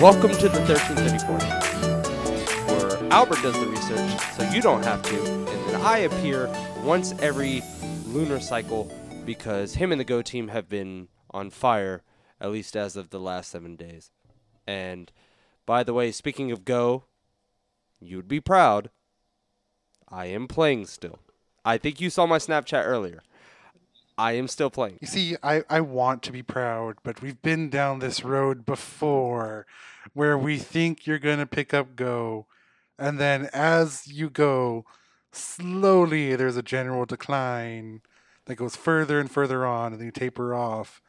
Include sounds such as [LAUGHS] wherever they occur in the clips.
Welcome to the 1334, where Albert does the research so you don't have to, and then I appear once every lunar cycle because him and the Go team have been on fire, at least as of the last seven days. And by the way, speaking of Go, you'd be proud. I am playing still. I think you saw my Snapchat earlier. I am still playing. You see, I, I want to be proud, but we've been down this road before where we think you're going to pick up Go. And then as you go, slowly there's a general decline that goes further and further on, and then you taper off.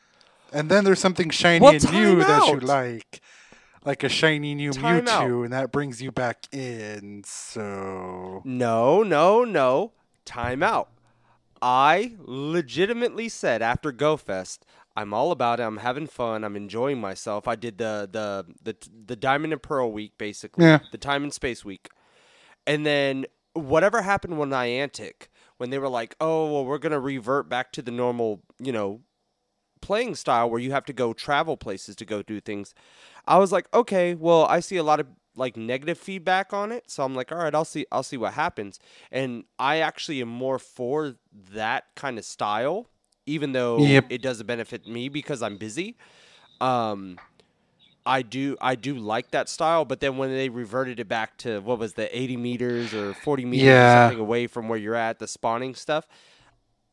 And then there's something shiny Well, and new time that you like, like a shiny new Time Mewtwo, out. and that brings you back in. So. No, no, no. Time out. I legitimately said after GoFest, I'm all about it. I'm having fun. I'm enjoying myself. I did the the the the Diamond and Pearl week basically, Yeah. the Time and Space week, and then whatever happened when Niantic when they were like, oh well, we're gonna revert back to the normal, you know, playing style where you have to go travel places to go do things. I was like, okay, well, I see a lot of like negative feedback on it, so I'm like, all right, I'll see, I'll see what happens. And I actually am more for that kind of style, even though Yep. it doesn't benefit me because I'm busy. Um, I do, I do like that style, but then when they reverted it back to what was the 80 meters or 40 meters or something away from where you're at, the spawning stuff,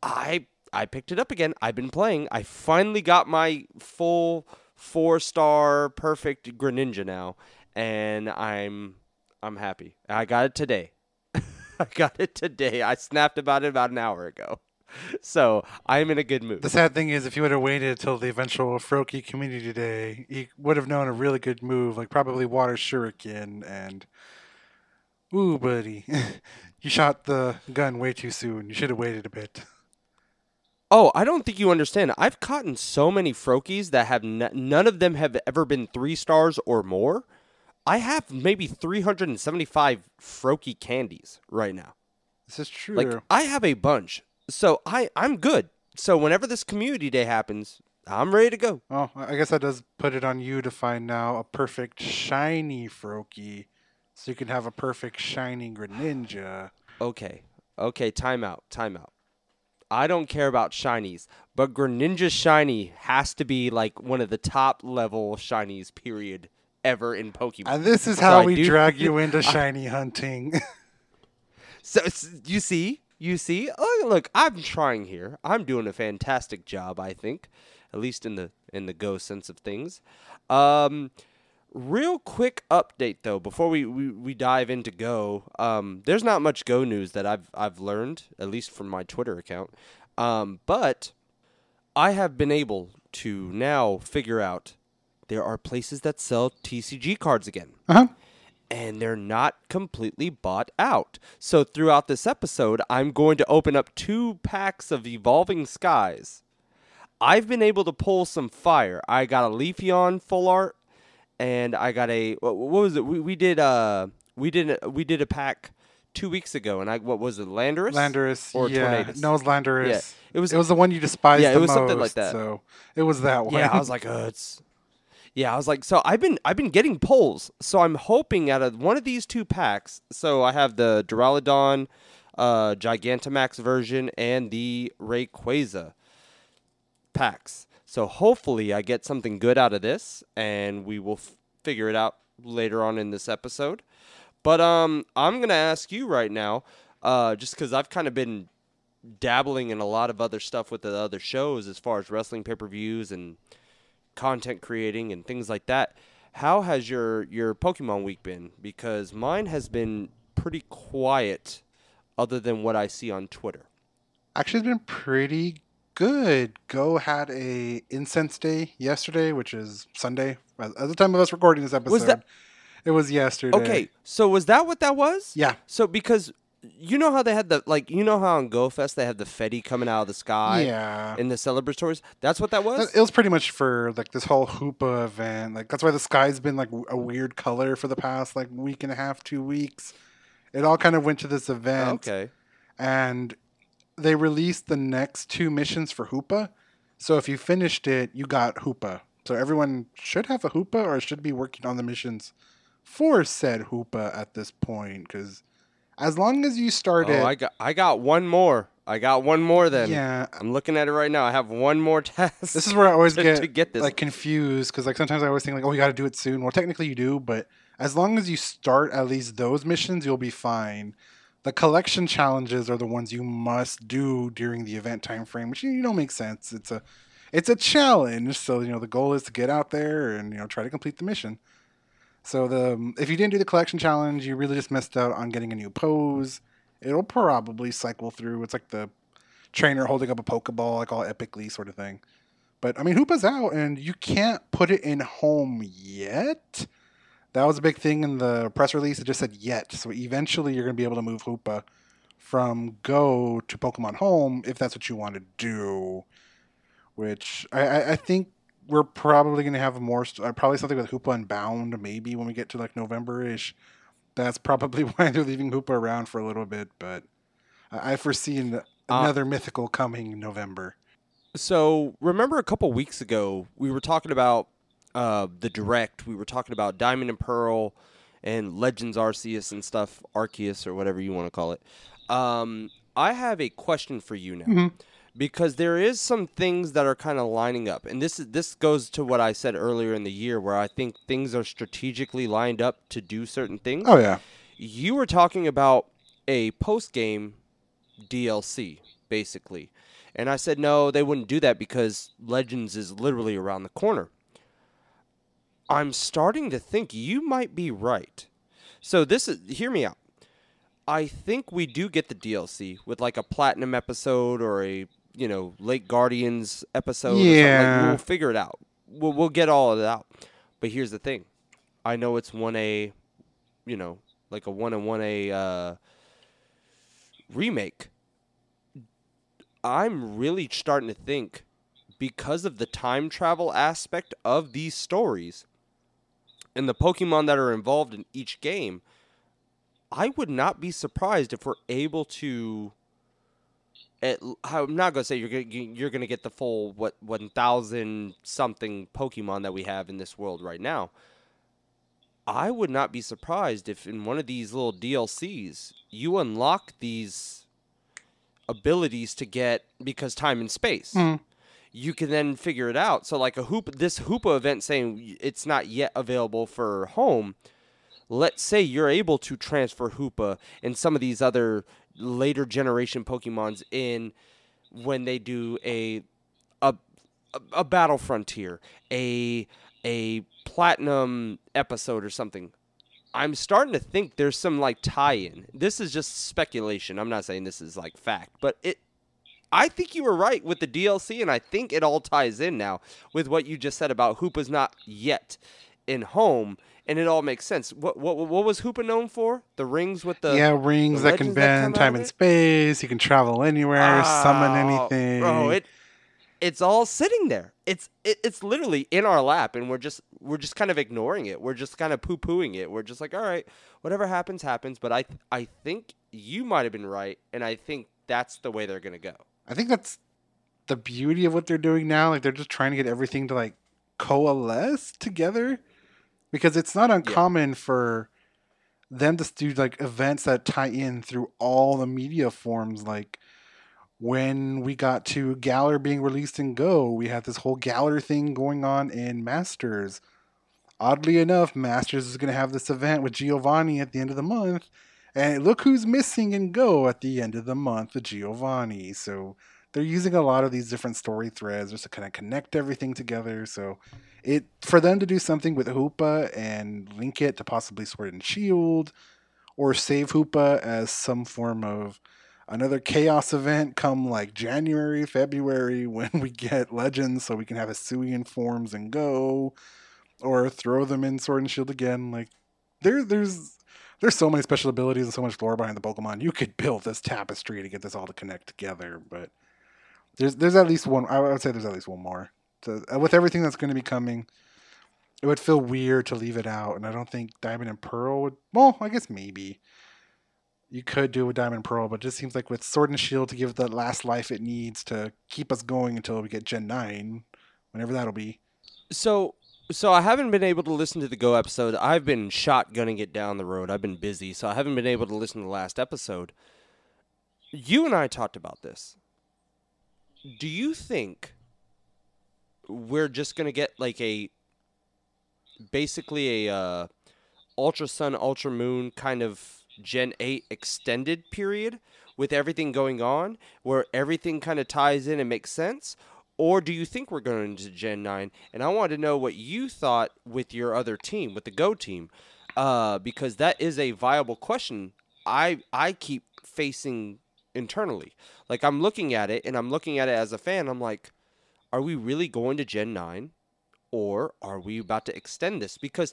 I I picked it up again. I've been playing. I finally got my full four star perfect Greninja now, and I'm I'm happy. I got it today. [LAUGHS] I got it today. I snapped about it about an hour ago. [LAUGHS] So I'm in a good mood. The sad thing is, if you would have waited until the eventual Froakie Community Day, you would have known a really good move, like probably Water Shuriken and. Ooh, buddy. [LAUGHS] you shot the gun way too soon. You should have waited a bit. Oh, I don't think you understand. I've caught in so many Froakies that have n- none of them have ever been three stars or more. I have maybe 375 Froakie candies right now. This is true. Like I have a bunch, so I I'm good. So whenever this community day happens, I'm ready to go. well, I guess that does put it on you to find now a perfect shiny Froakie, so you can have a perfect shiny Greninja. Okay, okay, timeout, timeout. I don't care about shinies, but Greninja shiny has to be like one of the top level shinies. Period. Ever in Pokemon. And this is So how I we do- drag you [LAUGHS] into shiny hunting. [LAUGHS] So you see, you see. Oh, look, I'm trying here. I'm doing a fantastic job, I think, at least in the in the Go sense of things. Um, real quick update though, before we, we, we dive into Go. Um, there's not much Go news that I've I've learned, at least from my Twitter account. Um, but I have been able to now figure out there are places that sell TCG cards again uh-huh. And they're not completely bought out. So throughout this episode, I'm going to open up two packs of Evolving Skies. I've been able to pull some fire. I got a Leafeon full art, and I got a what, was it? We, we did uh we did a, we did a pack two weeks ago, and I what was it? Landorus. Landorus. or yeah. Tornadus? No, it was Landorus. Yeah, it was- It was the one you despised Yeah, it the was most. something like that. So it was that one. Yeah, I was like, oh, it's. Yeah, I was like, so I've been I've been getting pulls, so I'm hoping out of one of these two packs. So I have the Duraludon, uh, Gigantamax version and the Rayquaza packs. So hopefully I get something good out of this, and we will f- figure it out later on in this episode. But um, I'm gonna ask you right now, uh, just because I've kind of been dabbling in a lot of other stuff with the other shows as far as wrestling pay per views and content creating and things like that. How has your your Pokemon week been? Because mine has been pretty quiet, other than what I see on Twitter. Actually, it's been pretty good. Go had a incense day yesterday, which is Sunday. At the time of us recording this episode, that- it was yesterday. Okay, so was that what that was? Yeah. So because you know how they had the like you know how on Go Fest they had the Fetty coming out of the sky Yeah. in the celebratories? That's what that was? It was pretty much for like this whole Hoopa event. Like that's why the sky's been like a weird color for the past like week and a half, two weeks. It all kind of went to this event. okay. and they released the next two missions for Hoopa. So if you finished it, you got Hoopa. So everyone should have a Hoopa or should be working on the missions for said Hoopa at this point. Because as long as you start Oh, I got I got one more. I got one more then. yeah. I'm looking at it right now. I have one more [LAUGHS] test. This is where I always to, get, to get this. like confused because like sometimes I always think like, oh, you got to do it soon. Well, technically you do, but as long as you start at least those missions, you'll be fine. The collection challenges are the ones you must do during the event time frame, which you know makes sense. It's a it's a challenge, so you know the goal is to get out there and you know try to complete the mission. So the um, if you didn't do the collection challenge, you really just missed out on getting a new pose. It'll probably cycle through. It's like the trainer holding up a Pokeball, like all epically sort of thing. But I mean, Hoopa's out, and you can't put it in home yet. That was a big thing in the press release. It just said yet. So eventually, you're going to be able to move Hoopa from Go to Pokemon Home if that's what you want to do. Which I, I, I think we're probably going to have more, st- uh, probably something with Hoopa Unbound, maybe when we get to like November ish. That's probably [LAUGHS] why they're leaving Hoopa around for a little bit. But I, I foresee an- another mythical coming in November. So remember a couple weeks ago we were talking about uh, the direct. We were talking about Diamond and Pearl and Legends Arceus and stuff, Arceus or whatever you want to call it. Um, I have a question for you now. Mhm. Because there is some things that are kind of lining up, and this is this goes to what I said earlier in the year, where I think things are strategically lined up to do certain things. Oh yeah. you were talking about a post game DLC, basically. And I said, no, they wouldn't do that because Legends is literally around the corner. I'm starting to think you might be right. So, this is, hear me out. I think we do get the DLC with like a platinum episode or a, you know, late Guardians episode. Yeah. Like, we'll figure it out. We'll, we'll get all of it out. But here's the thing I know it's 1A, you know, like a 1 and 1A uh, remake. I'm really starting to think because of the time travel aspect of these stories and the Pokemon that are involved in each game, I would not be surprised if we're able to. At, I'm not gonna say you're gonna you're gonna get the full what 1,000 something Pokemon that we have in this world right now. I would not be surprised if in one of these little DLCs you unlock these abilities to get because time and space. Mhm. You can then figure it out. So like a hoop this Hoopa event saying it's not yet available for home. Let's say you're able to transfer Hoopa and some of these other later generation Pokemons in when they do a a a, battle frontier, a a platinum episode or something. I'm starting to think there's some like tie-in. This is just speculation. I'm not saying this is like fact, but it I think you were right with the DLC and I think it all ties in now with what you just said about Hoopa's not yet in home and it all makes sense. What what what was Hoopa known for? The rings with the yeah, rings the that can legends that bend time and space. You can travel anywhere, summon anything. Bro, it it's all sitting there. It's it, it's literally in our lap, and we're just we're just kind of ignoring it. We're just kind of poo pooing it. We're just like, all right, whatever happens, happens. But I I think you might have been right, and I think that's the way they're gonna go. I think that's the beauty of what they're doing now. Like they're just trying to get everything to like coalesce together, because it's not uncommon for them to do like events that tie in through all the media forms. Like when we got to Galar being released in Go, we had this whole Galar thing going on in Masters. Oddly enough, Masters is going to have this event with Giovanni at the end of the month. And look who's missing in Go at the end of the month with Giovanni. So they're using a lot of these different story threads just to kind of connect everything together. So it for them to do something with Hoopa and link it to possibly Sword and Shield, or save Hoopa as some form of another chaos event come like January, February [LAUGHS] when we get legends so we can have a Hisuian forms and go or throw them in Sword and Shield again. Like there there's there's so many special abilities and so much lore behind the Pokemon. You could build this tapestry to get this all to connect together, but there's there's at least one I would say there's at least one more. So, uh, with everything that's going to be coming, it would feel weird to leave it out, and I don't think Diamond and Pearl would. Well, I guess maybe you could do it with Diamond and Pearl, but it just seems like with Sword and Shield to give the last life it needs to keep us going until we get Gen nine, whenever that'll be. So so I haven't been able to listen to the Go episode. I've been shotgunning it down the road. I've been busy, so I haven't been able to listen to the last episode. You and I talked about this. Do you think we're just gonna get like a basically a uh, Ultra Sun Ultra Moon kind of Gen 8 extended period with everything going on where everything kind of ties in and makes sense? Or do you think we're going into Gen 9? And I wanted to know what you thought with your other team, with the Go team, uh, because that is a viable question I, I keep facing internally. Like, I'm looking at it and I'm looking at it as a fan. I'm like, are we really going to Gen 9? Or are we about to extend this? Because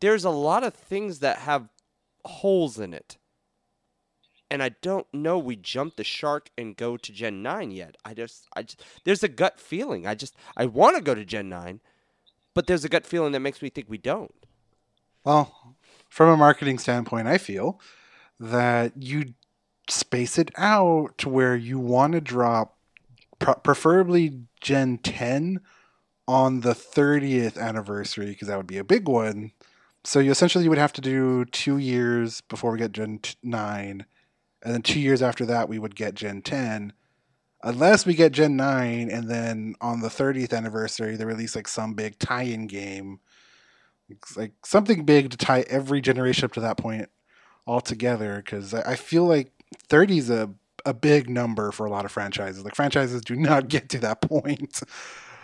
there's a lot of things that have holes in it. And I don't know we jumped the shark and go to Gen 9 yet. I just I just there's a gut feeling. I just I want to go to Gen 9, but there's a gut feeling that makes me think we don't. Well, from a marketing standpoint, I feel that you space it out to where you want to drop preferably Gen 10 on the 30th anniversary because that would be a big one. So you essentially would have to do two years before we get Gen 9, and then two years after that we would get Gen 10. Unless we get Gen 9, and then on the 30th anniversary they release like some big tie-in game, it's like something big to tie every generation up to that point all together. Because I feel like 30 is a a big number for a lot of franchises. Like franchises do not get to that point. [LAUGHS]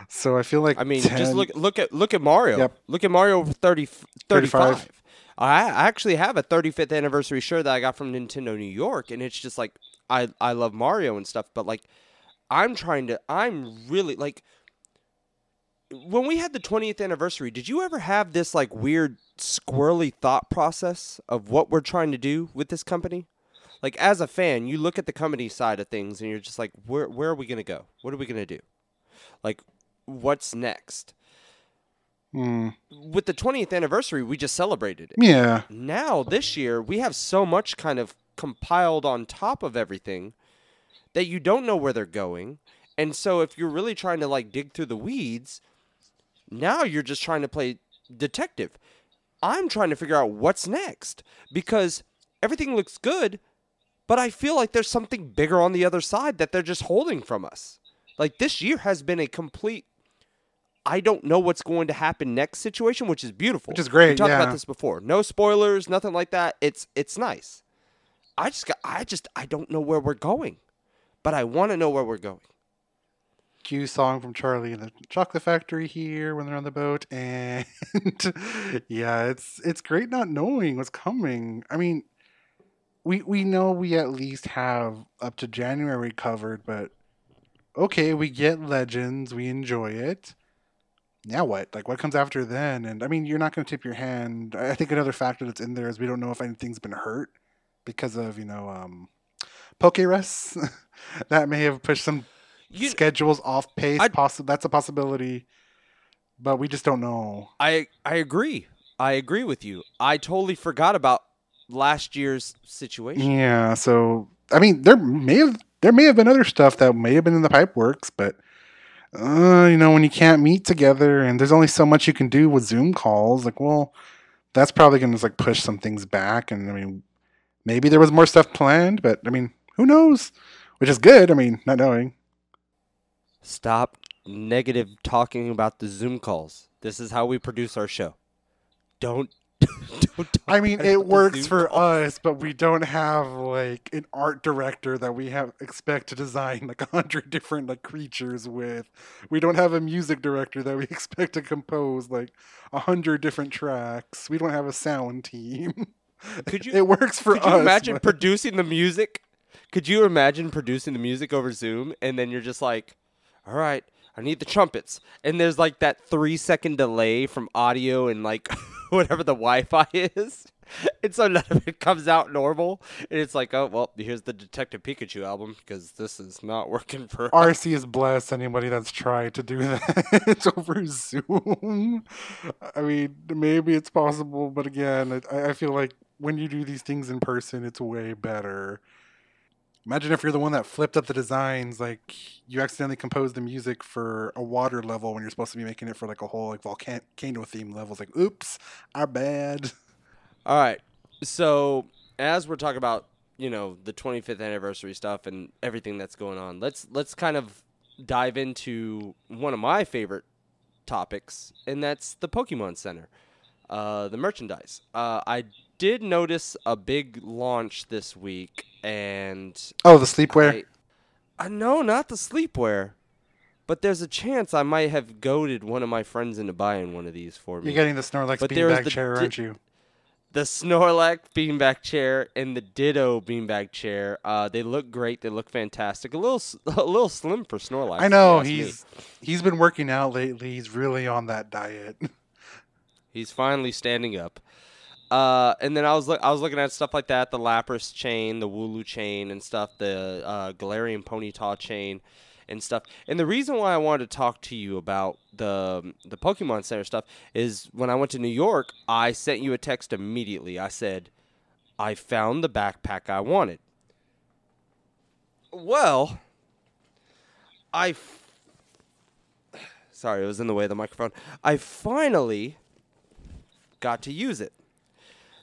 So I feel like I mean, 10, just look look at look at Mario. Yep. Look at Mario 30, 35. 35. I I actually have a 35th anniversary shirt that I got from Nintendo New York, and it's just like I I love Mario and stuff, but like I'm trying to I'm really like when we had the 20th anniversary, did you ever have this like weird squirrely thought process of what we're trying to do with this company? Like as a fan, you look at the company side of things and you're just like, where where are we gonna go? What are we gonna do? Like, what's next? mm, With the 20th anniversary, we just celebrated it. yeah, Now this year, we have so much kind of compiled on top of everything that you don't know where they're going. And so if you're really trying to like dig through the weeds, now you're just trying to play detective. I'm trying to figure out what's next because everything looks good, but I feel like there's something bigger on the other side that they're just holding from us. Like this year has been a complete I don't know what's going to happen next situation, which is beautiful. Which is great, We talked yeah. about this before. No spoilers, nothing like that. It's it's nice. I just got I just I don't know where we're going. But I want to know where we're going. cue song from Charlie and the Chocolate Factory here when they're on the boat, [LAUGHS] and yeah, it's it's great not knowing what's coming. I mean, we we know we at least have up to January covered, but okay, we get Legends, we enjoy it. Now what? Like, what comes after then? And I mean, you're not going to tip your hand. I think another factor that's in there is we don't know if anything's been hurt because of you know um, Pokerus. [LAUGHS] that may have pushed some You, schedules off pace. I- Possi- that's a possibility, but we just don't know. I I agree. I agree with you. I totally forgot about last year's situation. Yeah, so I mean, there may have there may have been other stuff that may have been in the pipe works, but uh, you know, when you can't meet together and there's only so much you can do with Zoom calls, like, well, that's probably going to like push some things back. And I mean, maybe there was more stuff planned, but I mean, who knows? Which is good. I mean, not knowing. Stop negative talking about the Zoom calls. This is how we produce our show. Don't I mean, it works for [LAUGHS] us, but we don't have like an art director that we have expect to design like a hundred different like creatures with. We don't have a music director that we [LAUGHS] expect to compose like a hundred different tracks. We don't have a sound team. Could you- It works for Could us. you imagine but- producing the music? Could you imagine producing the music over Zoom and then you're just like, all right, I need the trumpets. And there's like that three second delay from audio and like [LAUGHS] whatever the Wi Fi is. And so none of it comes out normal. And it's like, oh, well, here's the Detective Pikachu album because this is not working for. RC is blessed anybody that's tried to do [LAUGHS] that over Zoom. I mean, maybe it's possible, but again, I, I feel like when you do these things in person, it's way better. Imagine if you're the one that flipped up the designs, like you accidentally composed the music for a water level when you're supposed to be making it for like a whole like volcano theme level. It's like, oops, our bad. [LAUGHS] All right. So as we're talking about, you know, the 25th anniversary stuff and everything that's going on, let's let's kind of dive into one of my favorite topics, and that's the Pokemon Center, uh, the merchandise. Uh, I did notice a big launch this week, and Oh, the sleepwear. I, uh, no, not the sleepwear. But there's a chance I might have goaded one of my friends into buying one of these for me. You're getting the Snorlax But beanbag the chair, di- aren't you? the Snorlax beanbag chair and the Ditto beanbag chair. Uh, they look great. They look fantastic. A little, [LAUGHS] a little slim for Snorlax. I know ask me. he's he's been working out lately. He's really on that diet. [LAUGHS] He's finally standing up. Uh, and then I was look, I was looking at stuff like that, the Lapras chain, the Wooloo chain, and stuff, the uh, Galarian Ponyta chain, and stuff. And the reason why I wanted to talk to you about the the Pokemon Center stuff is when I went to New York, I sent you a text immediately. I said, "I found the backpack I wanted." Well, I. F- Sorry, it was in the way of the microphone. I finally got to use it.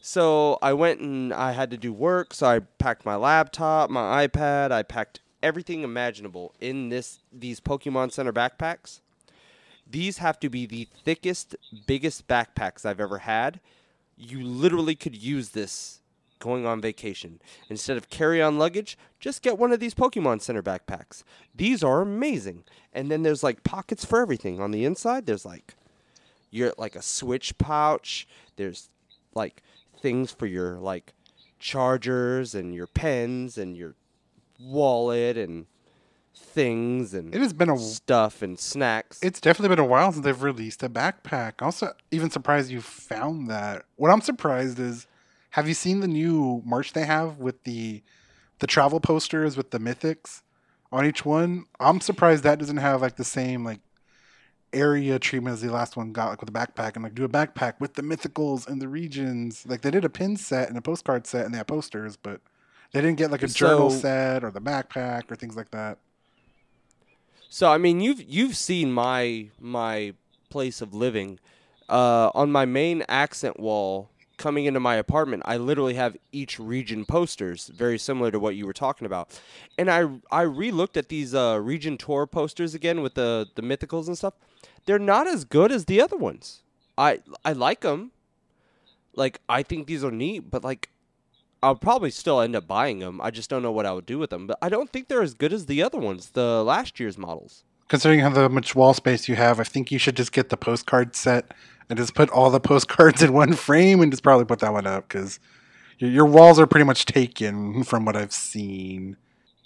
So I went and I had to do work, so I packed my laptop, my iPad, I packed everything imaginable in this these Pokemon Center backpacks. These have to be the thickest, biggest backpacks I've ever had. You literally could use this going on vacation. Instead of carry-on luggage, just get one of these Pokemon Center backpacks. These are amazing. And then there's like pockets for everything on the inside. There's like you're like a switch pouch. There's like things for your like chargers and your pens and your wallet and things and It has been a stuff and snacks. It's definitely been a while since they've released a backpack. Also, even surprised you found that. What I'm surprised is, have you seen the new merch they have with the the travel posters with the mythics on each one? I'm surprised that doesn't have like the same like area treatment as the last one got, like with the backpack, and like do a backpack with the mythicals and the regions. Like they did a pin set and a postcard set, and they have posters, but they didn't get like a journal set or the backpack or things like that. So I mean, you've you've seen my my place of living. Uh, on my main accent wall, coming into my apartment, I literally have each region posters, very similar to what you were talking about. And I I re-looked at these uh, region tour posters again with the the mythicals and stuff. They're not as good as the other ones. I I like them. Like I think these are neat, but like I'll probably still end up buying them. I just don't know what I would do with them. But I don't think they're as good as the other ones, the last year's models. Considering how much wall space you have, I think you should just get the postcard set and just put all the postcards in one frame and just probably put that one up because your, your walls are pretty much taken from what I've seen.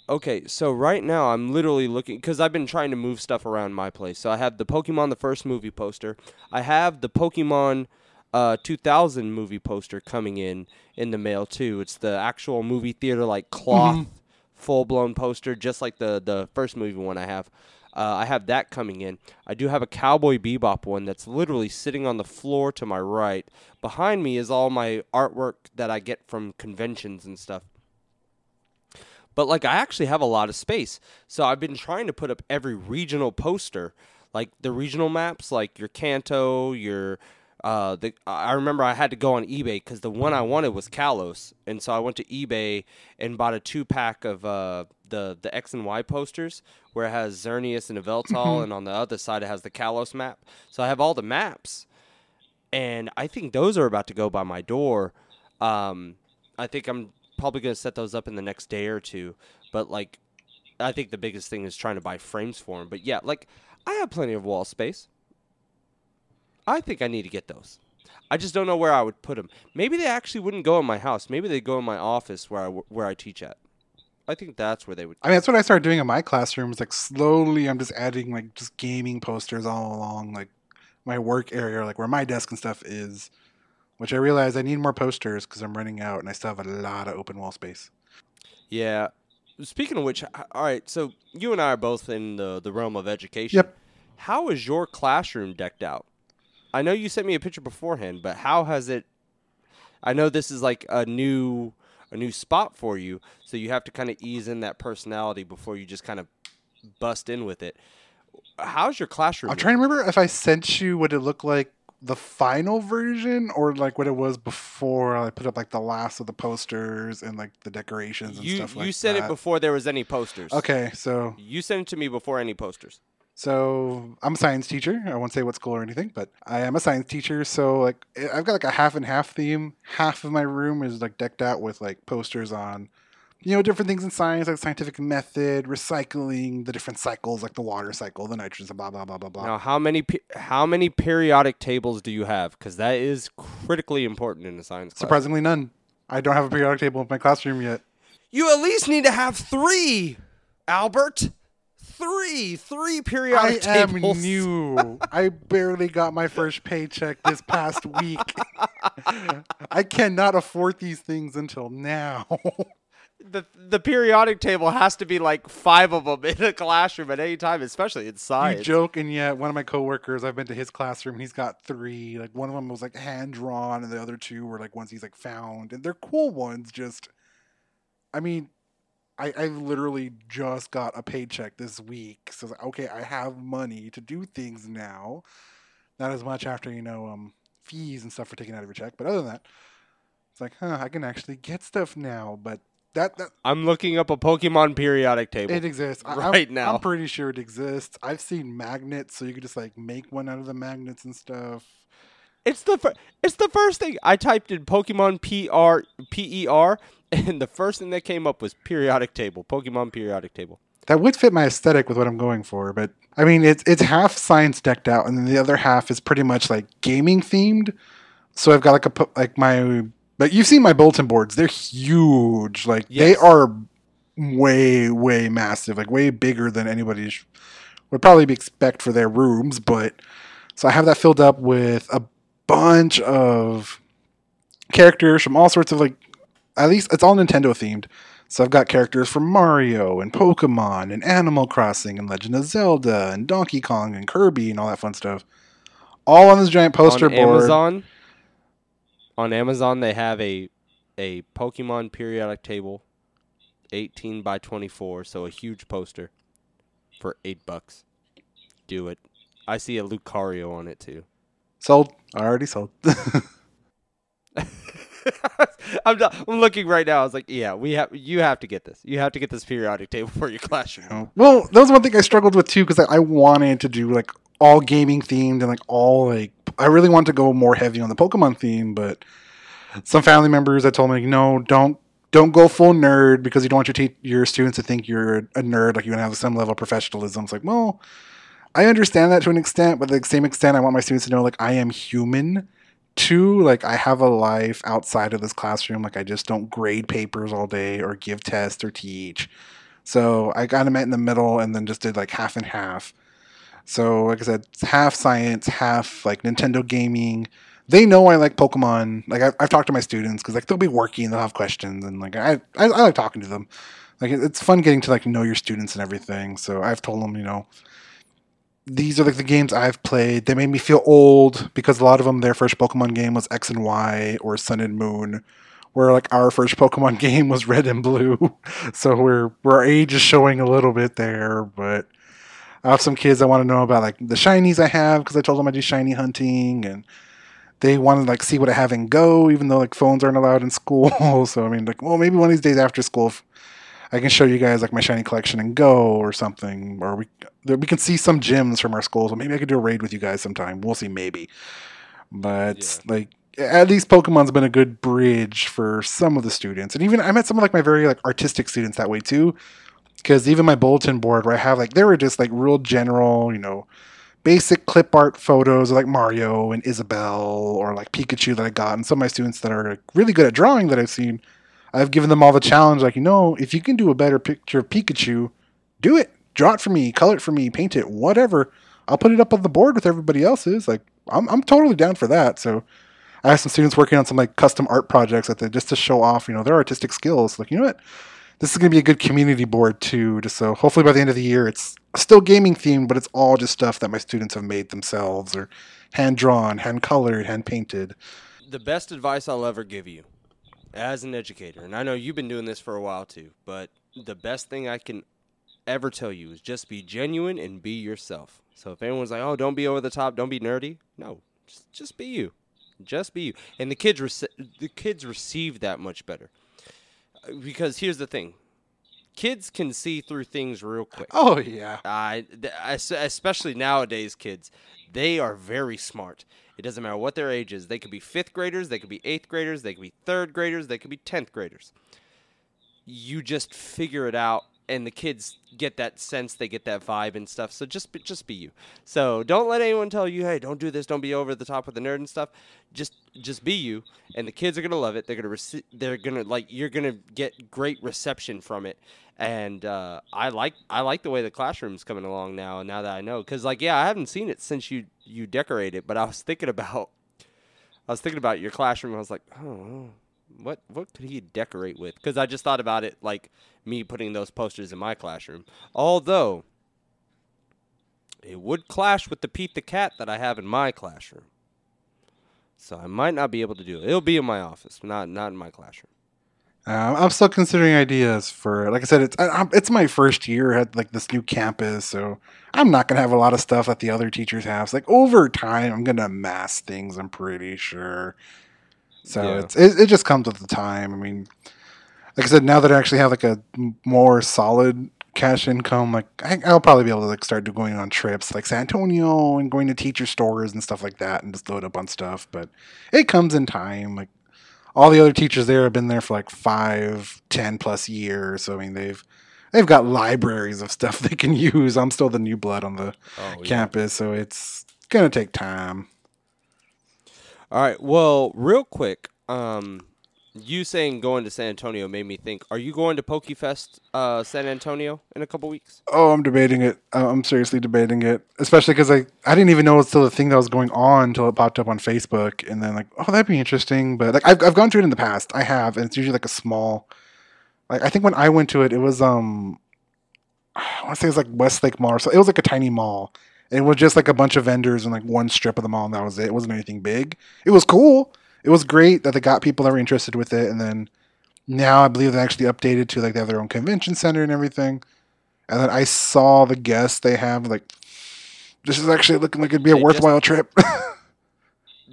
Okay, so right now I'm literally looking because I've been trying to move stuff around my place. So I have the Pokemon the first movie poster. I have the Pokemon uh, 2000 movie poster coming in in the mail too. It's the actual movie theater like cloth full blown poster, just like the the first movie one I have. Uh, I have that coming in. I do have a Cowboy Bebop one that's literally sitting on the floor to my right. Behind me is all my artwork that I get from conventions and stuff but like I actually have a lot of space. So I've been trying to put up every regional poster, like the regional maps, like your Kanto, your uh the I remember I had to go on eBay cuz the one I wanted was Kalos, and so I went to eBay and bought a two pack of uh the the X and Y posters where it has Xerneas and Yveltal and on the other side it has the Kalos map. So I have all the maps. And I think those are about to go by my door. Um I think I'm probably going to set those up in the next day or two. But like, I think the biggest thing is trying to buy frames for them. But yeah, like, I have plenty of wall space. I think I need to get those. I just don't know where I would put them. Maybe they actually wouldn't go in my house. Maybe they go in my office where I where I teach at. I think that's where they would. I mean, that's what I started doing in my classrooms. Like slowly, I'm just adding like just gaming posters all along like my work area, like where my desk and stuff is. Which I realize I need more posters because I'm running out, and I still have a lot of open wall space. Yeah. Speaking of which, all right. So you and I are both in the the realm of education. Yep. How is your classroom decked out? I know you sent me a picture beforehand, but how has it? I know this is like a new a new spot for you. So you have to kind of ease in that personality before you just kind of bust in with it. How's your classroom? I'm trying to remember if I sent you what it looked like the final version or like what it was before I put up like the last of the posters and like the decorations and you stuff like that. you said that. it before there was any posters. Okay, so You sent it to me before any posters. So I'm a science teacher. I won't say what school or anything, but I am a science teacher. So like I've got like a half and half theme. Half of my room is like decked out with like posters on, you know, different things in science, like scientific method, recycling, the different cycles, like the water cycle, the nitrogen, blah blah blah blah blah. Now, how many pe- how many periodic tables do you have? Because that is critically important in a science class. Surprisingly, none. I don't have a periodic table in my classroom yet. You at least need to have three, Albert. Three, three periodic I am new. I barely got my first paycheck this past week. I cannot afford these things until now. The the periodic table has to be like five of them in a classroom at any time, especially in You science. joke, and yet one of my coworkers, I've been to his classroom. He's got three. Like one of them was like hand drawn, and the other two were like ones he's like found, and they're cool ones. Just, I mean, I I literally just got a paycheck this week, so it's like, okay, I have money to do things now. Not as much after you know um fees and stuff for taking out of your check, but other than that, it's like, huh, I can actually get stuff now. But that that I'm looking up a Pokemon periodic table. it exists I- right I'm, now. I'm pretty sure it exists. I've seen magnets, so you could just like make one out of the magnets and stuff. It's the fir- it's the first thing I typed in Pokemon P R P E R, and the first thing that came up was periodic table. Pokemon periodic table. That would fit my aesthetic with what I'm going for, but I mean, it's it's half science decked out, and then the other half is pretty much like gaming themed. So I've got like a like my, but you've seen my bulletin boards. They're huge. Like they are way way massive, like way bigger than anybody would probably expect for their rooms. But so I have that filled up with a bunch of characters from all sorts of like at least it's all Nintendo themed. So I've got characters from Mario and Pokemon and Animal Crossing and Legend of Zelda and Donkey Kong and Kirby and all that fun stuff. All on this giant poster on board. Amazon, on Amazon they have a a Pokemon periodic table, 18 by 24, so a huge poster for 8 bucks. Do it. I see a Lucario on it too. Sold. I already sold. [LAUGHS] [LAUGHS] [LAUGHS] I'm, not, I'm looking right now. I was like, yeah, we have. You have to get this. You have to get this periodic table for your classroom. Well, that was one thing I struggled with too because I, I wanted to do like all gaming themed and like all like I really wanted to go more heavy on the Pokemon theme, but some family members I told me no, don't don't go full nerd because you don't want your te- your students to think you're a nerd, like you're gonna have some level of professionalism. It's like, well, I understand that to an extent, but to the same extent, I want my students to know like I am human. Too, like I have a life outside of this classroom. Like I just don't grade papers all day or give tests or teach. So I kind of met in the middle and then just did like half and half. So like I said, half science, half like Nintendo gaming. They know I like Pokemon. Like I've, I've talked to my students because like they'll be working, they'll have questions, and like I, I I like talking to them. Like it's fun getting to like know your students and everything. So I've told them, you know, these are like the games I've played. They made me feel old because a lot of them their first Pokemon game was X and Y or Sun and Moon, where like our first [LAUGHS] Pokemon game was Red and Blue. [LAUGHS] So we're we're our age is showing a little bit there, but I have some kids I want to know about like the shinies I have because I told them I do shiny hunting and they want to like see what I have in Go, even though like phones aren't allowed in [LAUGHS] school. so I mean, like, well, maybe one of these days after school, if I can show you guys like my shiny collection and Go or something, or we we can see some gems from our school. So maybe I could do a raid with you guys sometime. We'll see, maybe. But like, at least Pokemon's been a good bridge for some of the students, and even I met some of like my very like artistic students that way too. Because even my bulletin board where I have like they were just like real general, you know, basic clip art photos of like Mario and Isabelle or like Pikachu that I got, and some of my students that are like, really good at drawing that I've seen, I've given them all the challenge. Like, you know, if you can do a better picture of Pikachu, do it. Draw it for me, color it for me, paint it, whatever. I'll put it up on the board with everybody else's. Like, I'm I'm totally down for that. So. I have some students working on some like custom art projects that they just to show off, you know, their artistic skills. Like, you know what? This is going to be a good community board too. Just so hopefully by the end of the year, it's still gaming themed, but it's all just stuff that my students have made themselves or hand drawn, hand colored, hand painted. The best advice I'll ever give you: as an educator, and I know you've been doing this for a while too, but the best thing I can ever tell you is just be genuine and be yourself. So if anyone's like, "Oh, don't be over the top, don't be nerdy," no, just, just be you, just be you, and the kids rece- the kids receive that much better. Because here's the thing, kids can see through things real quick. Oh yeah. I, especially nowadays, kids, they are very smart. It doesn't matter what their age is. They could be fifth graders, they could be eighth graders, they could be third graders, they could be tenth graders. You just figure it out, and the kids get that sense, they get that vibe and stuff. So just be, just be you. So don't let anyone tell you, hey, don't do this, don't be over the top with the nerd and stuff. Just just be you, and the kids are gonna love it. They're gonna rece- they're gonna like you're gonna get great reception from it and uh, I like I like the way the classroom's coming along now. Now that I know, because like yeah, I haven't seen it since you you decorated, but I was thinking about I was thinking about your classroom. I was like, oh, what what could he decorate with? Because I just thought about it like me putting those posters in my classroom. Although it would clash with the Pete the Cat that I have in my classroom. So I might not be able to do it. It'll be in my office, not not in my classroom. Um, I'm still considering ideas for. Like I said, it's I, it's my first year at like this new campus, so I'm not gonna have a lot of stuff that the other teachers have. It's like over time, I'm gonna amass things. I'm pretty sure. So Yeah. it's it, it just comes with the time. I mean, like I said, now that I actually have like a more solid cash income, like I, I'll probably be able to like start going on trips like San Antonio and going to teacher stores and stuff like that, and just load up on stuff. But it comes in time. Like all the other teachers there have been there for like five, ten plus years. So I mean, they've they've got libraries of stuff [LAUGHS] they can use. I'm still the new blood on the Oh, campus, so it's gonna take time. All right. Well, real quick, um, you saying going to San Antonio made me think. Are you going to PokeFest uh, San Antonio in a couple weeks? Oh, I'm debating it. I'm seriously debating it, especially because I I didn't even know it was still a thing that was going on until it popped up on Facebook, and then like, oh, that'd be interesting. But like, I've I've gone to it in the past. I have, and it's usually like a small. Like I think when I went to it, it was um, I want to say it was like Westlake Mall. So it was like a tiny mall. It was just like a bunch of vendors and like one strip of the mall, and that was it. It wasn't anything big. It was cool. It was great that they got people that were interested with it, and then now I believe they actually updated to like they have their own convention center and everything. And then I saw the guests they have. Like, this is actually looking like it'd be a They just- worthwhile trip. [LAUGHS]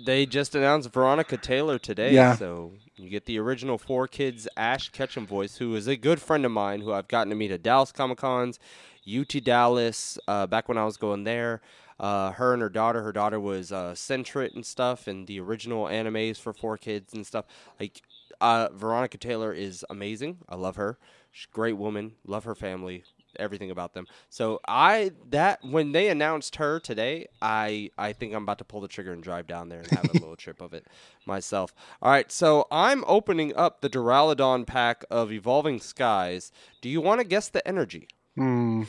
They just announced Veronica Taylor today. Yeah. So you get the original Four Kids Ash Ketchum voice, who is a good friend of mine who I've gotten to meet at Dallas Comic Cons, UT Dallas, uh, back when I was going there. Uh, her and her daughter. Her daughter was uh, Centrit and stuff, and the original animes for Four Kids and stuff. Like uh, Veronica Taylor is amazing. I love her. She's a great woman. Love her family. Everything about them. So I that when they announced her today, I I think I'm about to pull the trigger and drive down there and have a little [LAUGHS] trip of it myself. All right, so I'm opening up the Duraludon pack of Evolving Skies. Do you want to guess the energy? Hmm.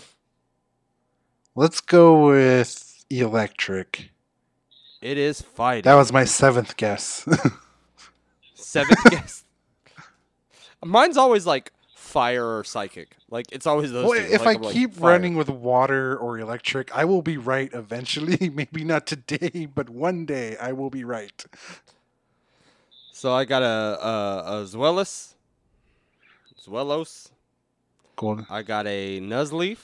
Let's go with electric. It is fighting. That was my seventh guess. Seventh [LAUGHS] guess. Mine's always like fire or psychic. Like it's always those. well, two. if Like, I I'm like, keep fire. running with water or electric, I will be right eventually. [LAUGHS] Maybe not today, but one day I will be right. So I got a a, a Zweilous, Zwelos. Goldeen. I got a Nuzleaf.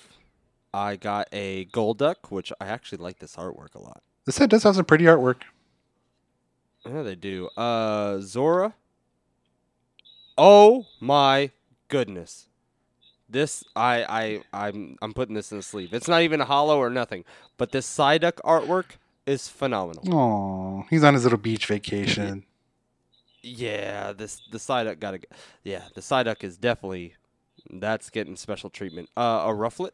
I got a Golduck, which I actually like this artwork a lot. This set does have some pretty artwork. Yeah, they do. Uh, Zora. Oh my goodness! This I I I'm I'm putting this in the sleeve. It's not even a holo or nothing, but this Psyduck artwork is phenomenal. Oh, he's on his little beach vacation. [LAUGHS] Yeah, this the Psyduck got to. Yeah, the Psyduck is definitely that's getting special treatment. Uh, a Rufflet.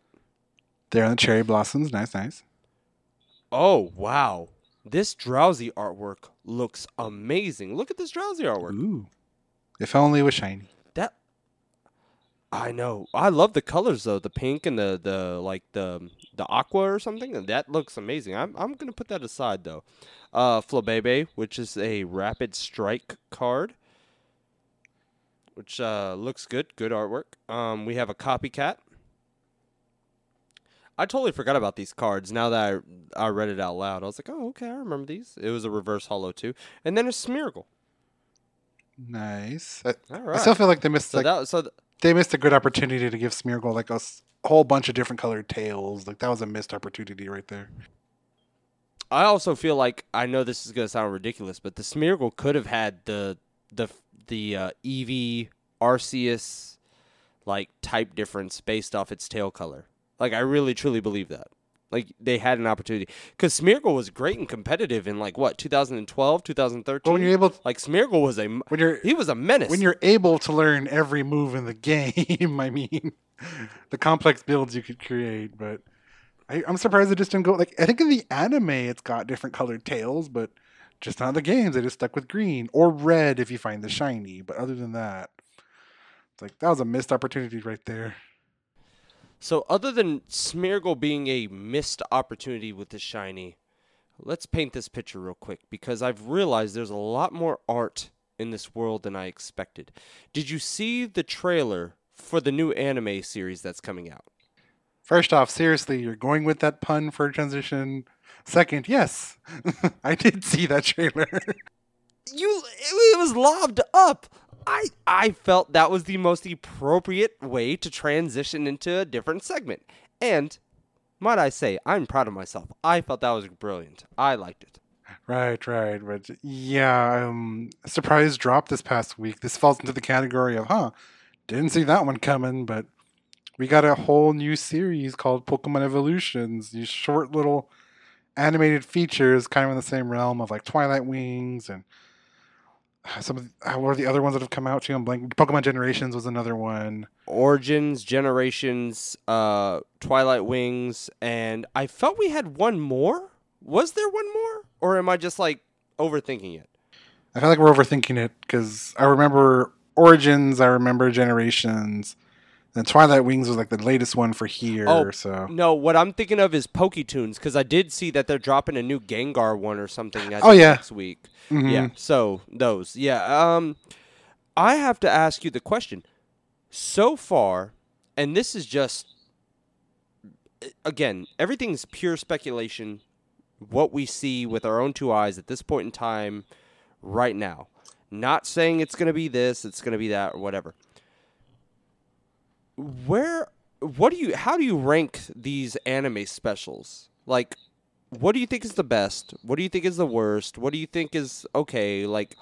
There on the cherry blossoms. Nice, nice. Oh wow, this Drowzee artwork looks amazing. Look at this Drowzee artwork. Ooh. If only it was shiny. That I know. I love the colors though. The pink and the the like the the aqua or something. That looks amazing. I'm I'm gonna put that aside though. Uh, Flabebe, which is a rapid strike card, which uh, looks good. Good artwork. Um, we have a copycat. I totally forgot about these cards. Now that I I read it out loud, I was like, oh okay, I remember these. It was a reverse holo too, and then a Smeargle. Nice. I, All I still feel like they missed so like that so th- they missed a good opportunity to give Smeargle like a s- whole bunch of different colored tails. Like that was a missed opportunity right there. I also feel like I know this is gonna sound ridiculous, but the Smeargle could have had the the the uh, Eevee Arceus like type difference based off its tail color. Like I really truly believe that. Like they had an opportunity because Smeargle was great and competitive in like what 2012, 2013. When you're able, like Smeargle was a when you're he was a menace. when you're able to learn every move in the game, [LAUGHS] I mean, the complex builds you could create. But I, I'm surprised it just didn't go. Like I think in the anime, it's got different colored tails, but just not the games. They just stuck with green or red if you find the shiny. But other than that, it's like that was a missed opportunity right there. So, other than Smeargle being a missed opportunity with the shiny, let's paint this picture real quick because I've realized there's a lot more art in this world than I expected. Did you see the trailer for the new anime series that's coming out? First off, seriously, you're going with that pun for a transition. Second, yes, [LAUGHS] I did see that trailer. You, it, was lobbed up. I, I felt that was the most appropriate way to transition into a different segment. And, might I say, I'm proud of myself. I felt that was brilliant. I liked it. Right, right. But yeah, um, surprise drop this past week. This falls into the category of, huh, didn't see that one coming, but we got a whole new series called Pokemon Evolutions. These short little animated features, kind of in the same realm of like Twilight Wings and some of the, uh, what are the other ones that have come out too? I'm blank. Pokemon Generations was another one. Origins, Generations, uh, Twilight Wings, and I felt we had one more. Was there one more, or am I just like overthinking it? I feel like we're overthinking it because I remember Origins, I remember Generations, and Twilight Wings was like the latest one for here. Oh, so No, what I'm thinking of is Poketoons because I did see that they're dropping a new Gengar one or something. Oh, yeah. next week. Mhm. Yeah, so those. Yeah, um, I have to ask you the question. So far, and this is just again, everything's pure speculation. What we see with our own two eyes at this point in time, right now. Not saying it's going to be this, it's going to be that, or whatever. Where, what do you, how do you rank these anime specials? Like, what do you think is the best? What do you think is the worst? What do you think is okay? Like,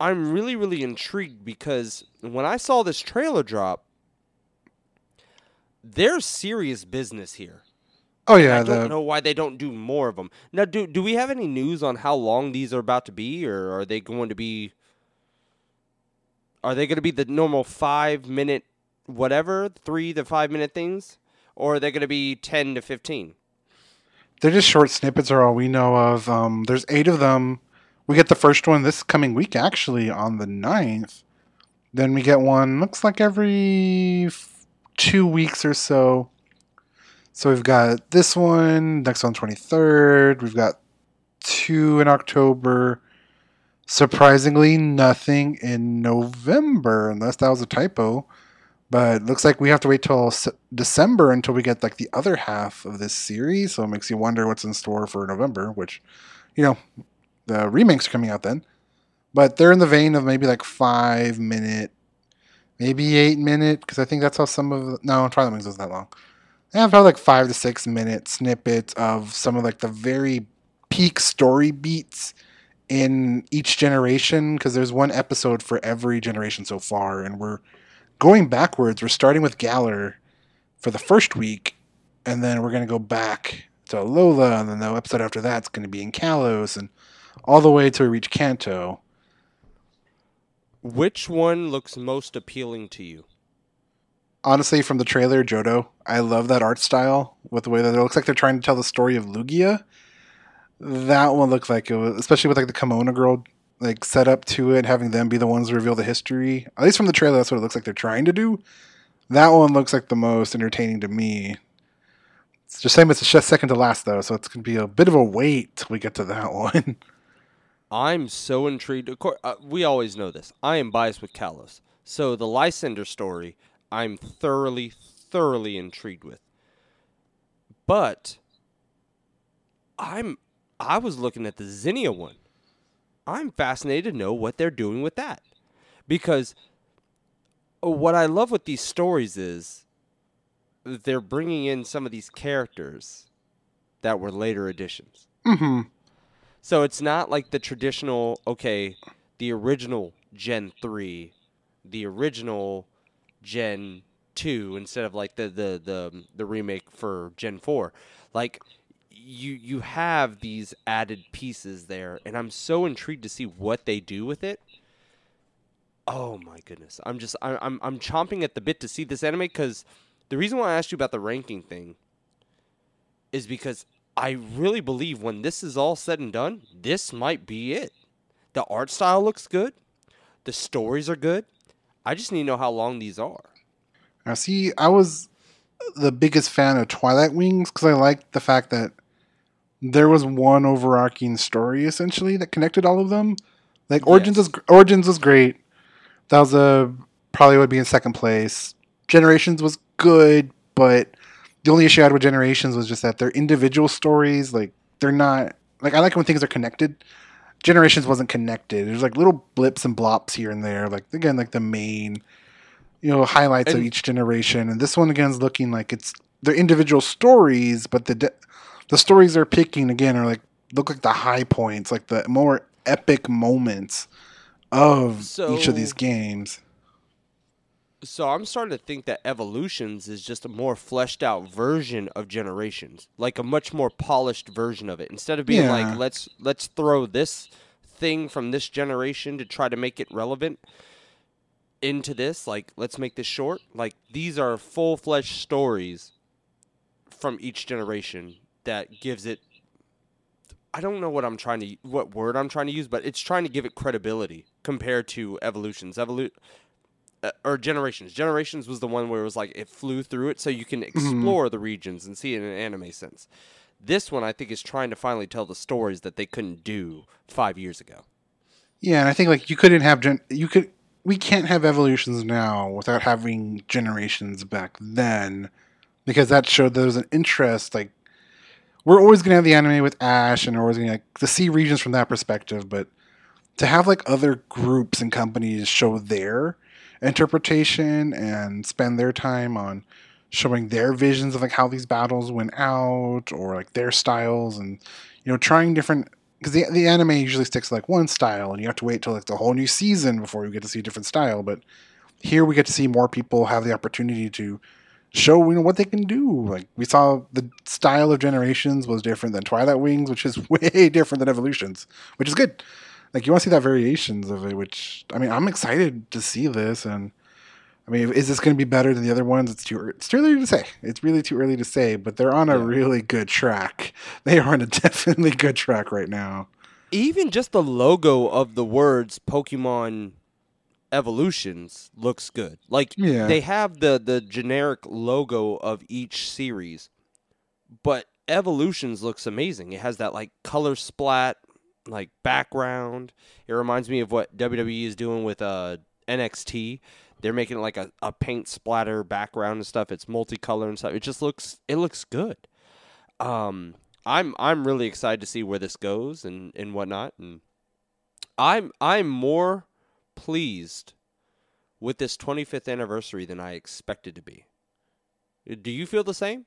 I'm really, really intrigued because when I saw this trailer drop, there's serious business here. Oh yeah, I don't the know why they don't do more of them. Now, do do we have any news on how long these are about to be, or are they going to be? Are they going to be the normal five minute, whatever, three to five minute things, or are they going to be ten to fifteen? they're just short snippets are all we know of. Um, there's eight of them. We get the first one this coming week, actually, on the 9th. Then we get one, looks like every f- two weeks or so. So we've got this one, next on 23rd. We've got two in October. Surprisingly, nothing in November, unless that was a typo. But looks like we have to wait till December until we get like the other half of this series. So it makes you wonder what's in store for November, which, you know, the remakes are coming out then. But they're in the vein of maybe like five minute, maybe eight minute, because I think that's how some of no Twilight Wings wasn't that long. Have probably like five to six minute snippets of some of like the very peak story beats in each generation, because there's one episode for every generation so far, and we're going backwards. We're starting with Galar for the first week, and then we're going to go back to Alola, and then the episode after that's going to be in Kalos, and all the way till we reach Kanto. Which one looks most appealing to you? Honestly, from the trailer, Johto, I love that art style with the way that it looks like they're trying to tell the story of Lugia. That one looked like it was, especially with like the Kimono girl like set up to it, having them be the ones to reveal the history. At least from the trailer, that's what it looks like they're trying to do. That one looks like the most entertaining to me. It's just same. It's just second to last though, so it's gonna be a bit of a wait till we get to that [LAUGHS] one. I'm so intrigued. Of course, uh, we always know this. I am biased with Kalos, so the Lysandre story, I'm thoroughly, thoroughly intrigued with. But I'm, I was looking at the Zinnia one. I'm fascinated to know what they're doing with that. Because what I love with these stories is they're bringing in some of these characters that were later additions. Mm-hmm. So it's not like the traditional, okay, the original Gen 3, the original Gen 2 instead of like the the the, the remake for Gen 4. Like you you have these added pieces there and I'm so intrigued to see what they do with it. Oh my goodness. I'm just I, I'm I'm chomping at the bit to see this anime cuz the reason why I asked you about the ranking thing is because I really believe when this is all said and done, this might be it. The art style looks good. The stories are good. I just need to know how long these are. Now, see, I was the biggest fan of Twilight Wings because I liked the fact that there was one overarching story essentially that connected all of them. Like Origins Yes. was Origins was great. That was a probably would be in second place. Generations was good, but the only issue I had with Generations was just that they're individual stories. Like they're not like I like when things are connected. Generations wasn't connected. There's like little blips and blops here and there. Like again, like the main, you know, highlights of each generation. And this one again is looking like it's they're individual stories, but the de- the stories they're picking again are like look like the high points, like the more epic moments of each of these games. So I'm starting to think that Evolutions is just a more fleshed out version of Generations, like a much more polished version of it. Instead of being Yeah. like let's let's throw this thing from this generation to try to make it relevant into this, like let's make this short. Like these are full-fledged stories from each generation that gives it I don't know what I'm trying to what word I'm trying to use, but it's trying to give it credibility compared to Evolutions. Evolu- uh, or generations. Generations was the one where it was like it flew through it so you can explore the regions and see it in an anime sense. This one i think is trying to finally tell the stories that they couldn't do five years ago. Yeah, and I think like you couldn't have gen- you could we can't have evolutions now without having generations back then because that showed there was an interest like we're always gonna have the anime with Ash and we're always gonna like to see regions from that perspective, but to have like other groups and companies show their interpretation and spend their time on showing their visions of like how these battles went out or like their styles and you know trying different because the, the anime usually sticks to like one style and you have to wait till like the whole new season before you get to see a different style but here we get to see more people have the opportunity to show you know what they can do like we saw the style of generations was different than twilight wings which is [LAUGHS] way different than evolutions which is good like you want to see that variations of it which i mean i'm excited to see this and I mean, is this going to be better than the other ones? It's too it's too early to say. It's really too early to say, but they're on a Yeah. really good track. [LAUGHS] They are on a definitely good track right now. even just the logo of the words pokemon evolutions looks good. Like Yeah. they have the the generic logo of each series but evolutions looks amazing. It has that like color splat like background. It reminds me of what wwe is doing with uh nxt they're making it like a, a paint splatter background and stuff. It's multicolor and stuff. It just looks it looks good. Um i'm i'm really excited to see where this goes and and whatnot. And i'm i'm more pleased with this 25th anniversary than i expected to be. Do you feel the same?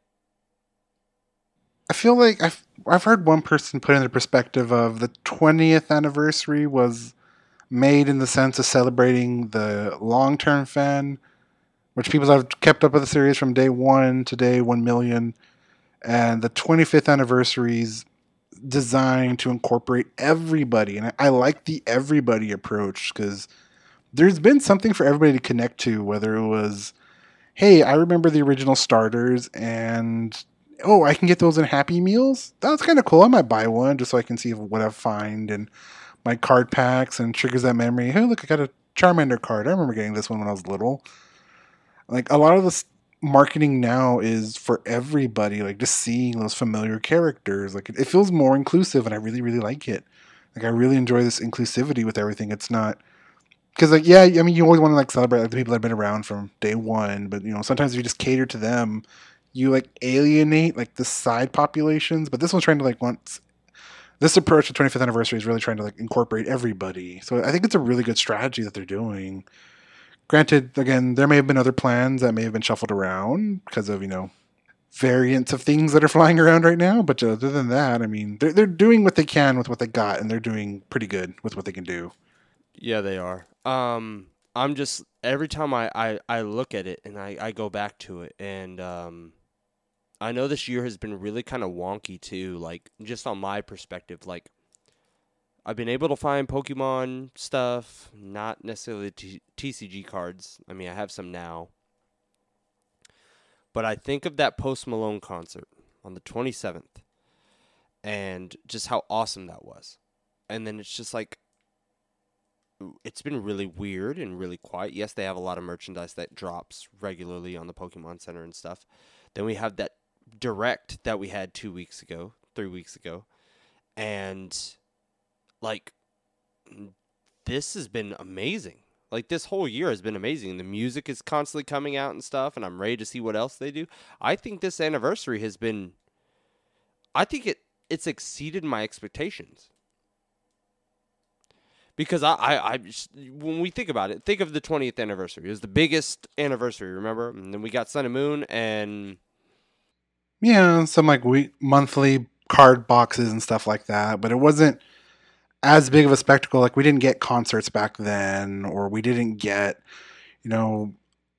I feel like I've I've heard one person put in the perspective of the 20th anniversary was made in the sense of celebrating the long-term fan, which people have kept up with the series from day one to day 1 million, and the 25th anniversary's designed to incorporate everybody, and I, I like the everybody approach because there's been something for everybody to connect to, whether it was, hey, I remember the original starters and oh, I can get those in Happy Meals. That's kind of cool. I might buy one just so I can see what I find and my card packs and triggers that memory. Hey, look, I got a Charmander card. I remember getting this one when I was little. Like a lot of this marketing now is for everybody. Like just seeing those familiar characters. Like it, feels more inclusive, and I really, really like it. Like I really enjoy this inclusivity with everything. It's not because like yeah, I mean you always want to like celebrate like the people that have been around from day one, but you know sometimes if you just cater to them, you like alienate like the side populations. But this one's trying to like once this approach to 25th anniversary is really trying to like incorporate everybody. So I think it's a really good strategy that they're doing. Granted, again, there may have been other plans that may have been shuffled around because of you know variants of things that are flying around right now. But other than that, I mean, they're they're doing what they can with what they got, and they're doing pretty good with what they can do. Yeah, they are. Um, I'm just every time I, I, I look at it and I, I go back to it and um, I know this year has been really kind of wonky too. Like just on my perspective, like I've been able to find Pokemon stuff, not necessarily t- TCG cards. I mean, I have some now, but I think of that Post Malone concert on the 27th and just how awesome that was. And then it's just like it's been really weird and really quiet. Yes, they have a lot of merchandise that drops regularly on the Pokemon Center and stuff. Then we have that direct that we had two weeks ago, three weeks ago, and like this has been amazing. Like this whole year has been amazing. The music is constantly coming out and stuff, and I'm ready to see what else they do. I think this anniversary has been. I think it it's exceeded my expectations because I, I, I just, when we think about it, think of the 20th anniversary. It was the biggest anniversary, remember? And then we got Sun and Moon and yeah, some like week monthly card boxes and stuff like that. But it wasn't as big of a spectacle. Like we didn't get concerts back then, or we didn't get, you know,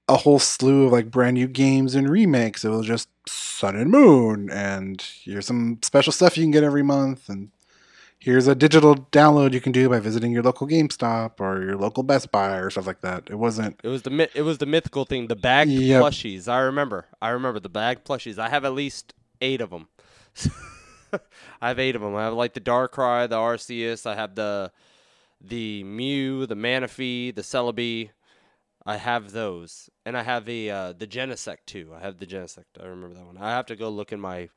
a whole slew of like brand new games and remakes. It was just Sun and Moon, and here's some special stuff you can get every month, and here's a digital download you can do by visiting your local GameStop or your local Best Buy or stuff like that. It wasn't. It was the it was the mythical thing, the bag yep. plushies. I remember. I remember the bag plushies. I have at least eight of them. [LAUGHS] I have eight of them. I have like the Darkrai, the Arceus. I have the the Mew, the Manaphy, the Celebi. I have those, and I have the uh, the Genesect too. I have the Genesect. I remember that one. I have to go look in my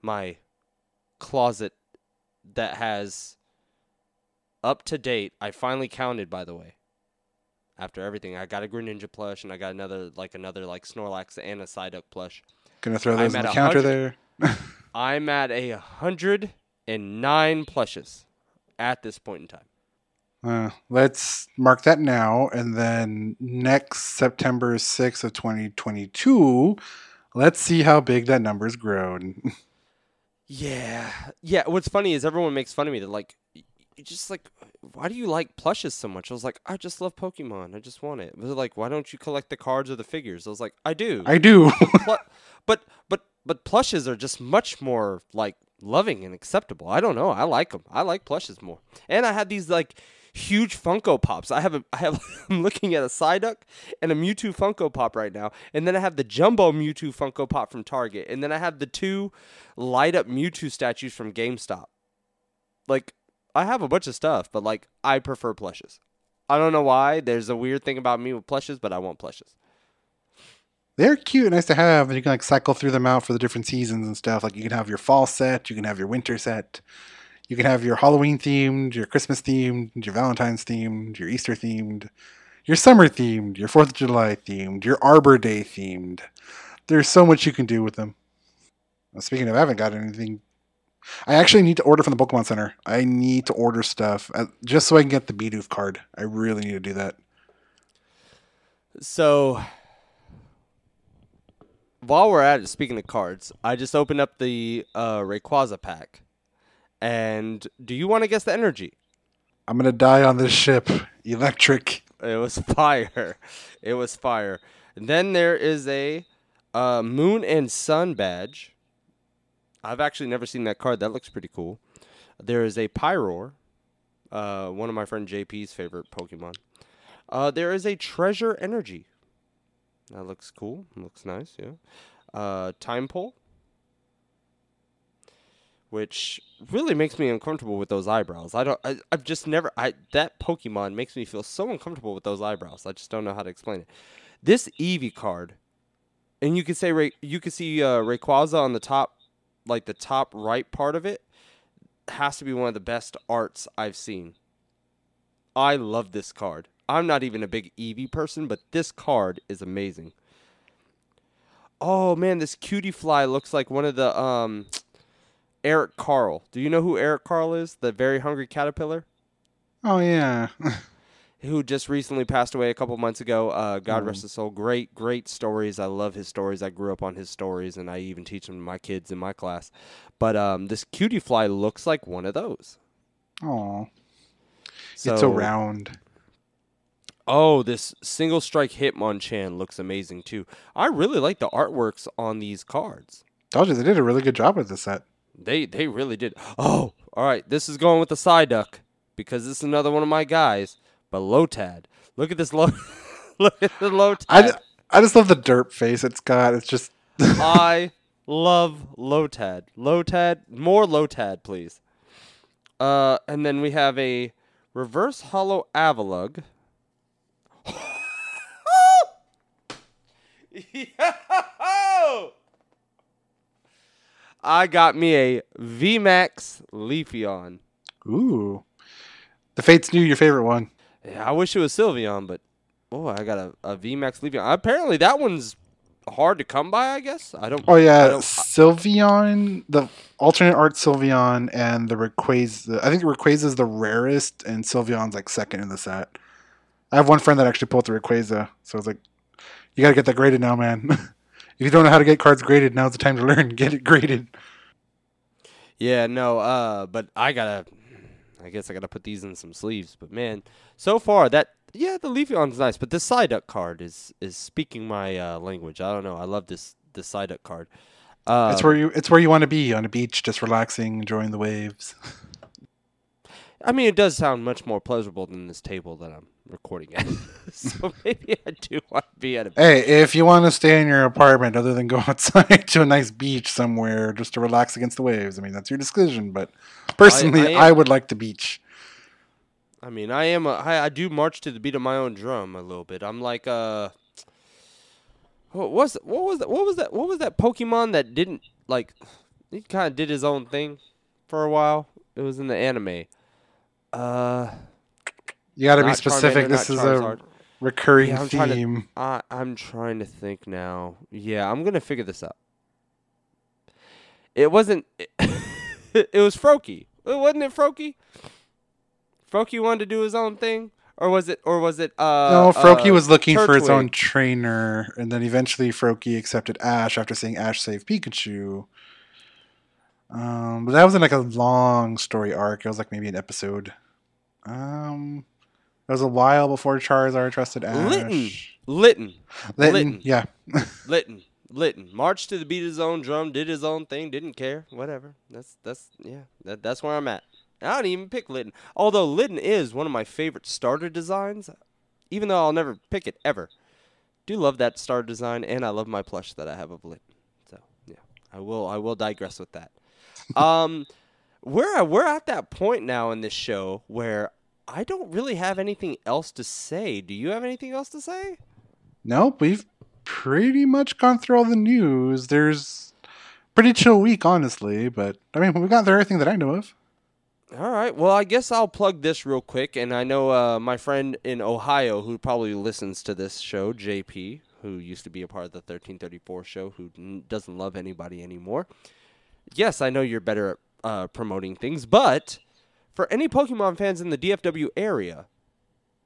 my closet that has up to date. I finally counted, by the way. After everything, I got a Greninja plush, and I got another like another like Snorlax and a Psyduck plush. Gonna throw those on the counter there. [LAUGHS] I'm at a hundred and nine plushes at this point in time. Uh, let's mark that now, and then next September 6th of 2022, let's see how big that number's grown. [LAUGHS] Yeah, yeah. What's funny is everyone makes fun of me. They're like, just like, why do you like plushes so much?" I was like, "I just love Pokemon. I just want it." They're like, "Why don't you collect the cards or the figures?" I was like, "I do. I do." but but but plushes are just much more like loving and acceptable. I don't know. I like them. I like plushes more. And I had these like huge Funko Pops. I have a, [LAUGHS] I have I'm looking at a Psyduck and a Mewtwo Funko Pop right now, and then I have the Jumbo Mewtwo Funko Pop from Target, and then I have the two light up Mewtwo statues from GameStop. Like I have a bunch of stuff, but like I prefer plushes. I don't know why. There's a weird thing about me with plushes, but I want plushes. They're cute and nice to have, and you can like cycle through them out for the different seasons and stuff. Like you can have your fall set, you can have your winter set. You can have your Halloween themed, your Christmas themed, your Valentine's themed, your Easter themed, your summer themed, your Fourth of July themed, your Arbor Day themed. There's so much you can do with them. Well, speaking of, I haven't got anything. I actually need to order from the Pokemon Center. I need to order stuff uh, just so I can get the Bidoof card. I really need to do that. So, while we're at it, speaking of cards, I just opened up the uh, Rayquaza pack and do you want to guess the energy? I'm gonna die on this ship. Electric. It was [LAUGHS] fire. It was fire. And then there is a uh, Moon and Sun badge. I've actually never seen that card. That looks pretty cool. There is a Pyroar, uh, one of my friend JP's favorite Pokemon. Uh, there is a Treasure Energy. That looks cool. Looks nice. Yeah. Uh, Tympole which really makes me uncomfortable with those eyebrows. I don't. I, I've just never. I that Pokemon makes me feel so uncomfortable with those eyebrows. I just don't know how to explain it. This Eevee card, and you can say Ray, you can see uh, Rayquaza on the top, like the top right part of it, has to be one of the best arts I've seen. I love this card. I'm not even a big Eevee person, but this card is amazing. Oh man, this Cutiefly looks like one of the um Eric Carle. Do you know who Eric Carle is? The very hungry caterpillar Oh yeah. [LAUGHS] who just recently passed away a couple months ago. Uh, God Oh. rest his soul. Great, great stories. I love his stories. I grew up on his stories, and I even teach them to my kids in my class. But um, this Cutiefly looks like one of those. Oh, So, it's so round. Oh, this single strike Hitmonchan looks amazing too. I really like the artworks on these cards. Told you they did a really good job with this set. They they really did. Oh, all right. This is going with the Psyduck because this is another one of my guys. But Lotad, look at this low. [LAUGHS] look at the Lotad. I, I just love the derp face it's got. It's just [LAUGHS] I love Lotad. Lotad, more Lotad, please. Uh, and then we have a reverse holo Avalugg. Yo! I got me a VMAX Leafeon. ooh. The Fates knew your favorite one. Yeah, I wish it was Sylveon, but oh, I got a, a VMAX Leafeon. Apparently, that one's hard to come by. I guess I don't. Oh yeah, don't- Sylveon, the alternate art Sylveon, and the Rayquaza. I think Rayquaza is the rarest, and Sylveon's like second in the set. I have one friend that actually pulled the Rayquaza, so I was like, you gotta get that graded now, man. [LAUGHS] if you don't know how to get cards graded, now's the time to learn. [LAUGHS] Get it graded. Yeah, no, uh, but I gotta. I guess I gotta put these in some sleeves. But man, so far that yeah, the Leafeon's nice, but this Psyduck card is is speaking my uh, language. I don't know. I love this this Psyduck card. Uh, it's where you. It's where you want to be on a beach, just relaxing, enjoying the waves. [LAUGHS] I mean, it does sound much more pleasurable than this table that I'm recording at. [LAUGHS] so [LAUGHS] maybe I do want to be at a. Hey, if you want to stay in your apartment other than go [LAUGHS] outside to a nice beach somewhere just to relax against the waves, I mean that's your decision. But personally, I I, am- would like the beach. I mean, I am a, I, I do march to the beat of my own drum a little bit. I'm like uh what was what was that what was that what was that Pokemon that didn't like he kind of did his own thing for a while. It was in the anime. Uh You got to be specific. Charmander, This is a recurring Yeah, I'm trying to- theme. I I'm trying to think now. Yeah, I'm to figure this out. It wasn't [LAUGHS] it, was Froakie. Wasn't it Froakie? Froakie wanted to do his own thing or was it or was it uh no, Froakie uh, was looking for its own trainer, and then eventually Froakie accepted Ash after seeing Ash save Pikachu. Um, but that wasn't like a long story arc. It was like maybe an episode. Um, it was a while before Charizard trusted Ash. Litten. Yeah. [LAUGHS] Litten. Litten. Marched to the beat of his own drum, did his own thing, didn't care. Whatever. That's that's yeah. That, that's where I'm at. I don't even pick Litten. Although Litten is one of my favorite starter designs, even though I'll never pick it ever. Do love that starter design, and I love my plush that I have of Litten. So yeah, I will I will digress with that. [LAUGHS] um, we're we're at that point now in this show where I don't really have anything else to say. Do you have anything else to say? Nope, we've pretty much gone through all the news. There's pretty chill week, honestly, but I mean, we've gone through everything that I know of. All right. Well, I guess I'll plug this real quick. And I know uh, my friend in Ohio who probably listens to this show, JP, who used to be a part of the 1334 show, who n- doesn't love anybody anymore. Yes, I know you're better at uh, promoting things, but for any Pokemon fans in the DFW area,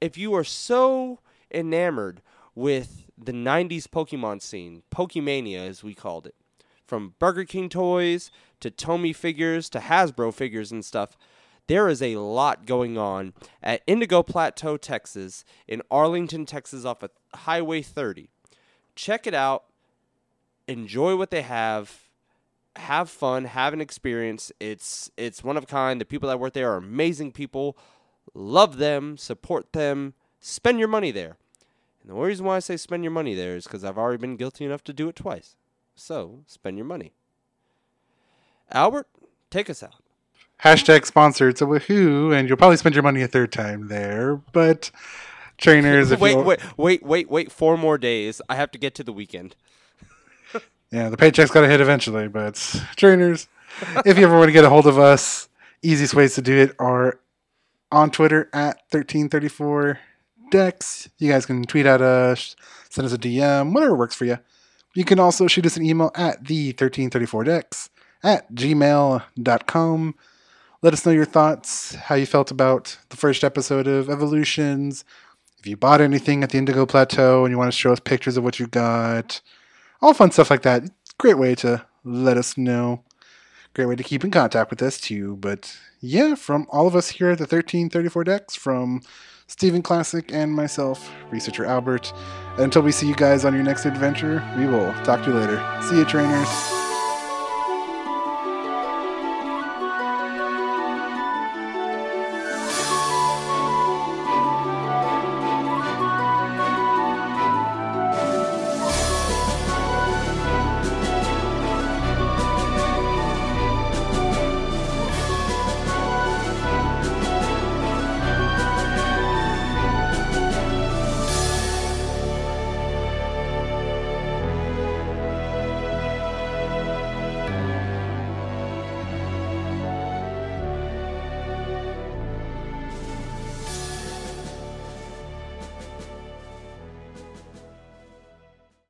if you are so enamored with the 90s Pokemon scene, Pokemania as we called it, from Burger King toys to Tomy figures to Hasbro figures and stuff, there is a lot going on at Indigo Plateau, Texas, in Arlington, Texas, off of Highway 30. Check it out. Enjoy what they have. Have fun. Have an experience. It's it's one of a kind. The people that work there are amazing people. Love them. Support them. Spend your money there. And the only reason why I say spend your money there is because I've already been guilty enough to do it twice. So spend your money. Albert, take us out. Hashtag sponsored, so woohoo, and you'll probably spend your money a third time there. But trainers, [LAUGHS] if wait, wait, wait, wait, wait. Four more days. I have to get to the weekend. Yeah, the paycheck's got to hit eventually. But trainers, [LAUGHS] if you ever want to get a hold of us, easiest ways to do it are on Twitter at 1334 Dex. You guys can tweet at us, send us a DM, whatever works for you. You can also shoot us an email at the 1334 Dex at gmail.com. Let us know your thoughts, how you felt about the first episode of Evolutions. If you bought anything at the Indigo Plateau and you want to show us pictures of what you got, all fun stuff like that. Great way to let us know. Great way to keep in contact with us too. But yeah, from all of us here at the 1334 Dex, from Stephen Classic and myself, researcher Albert. Until we see you guys on your next adventure, we will talk to you later. See you, trainers.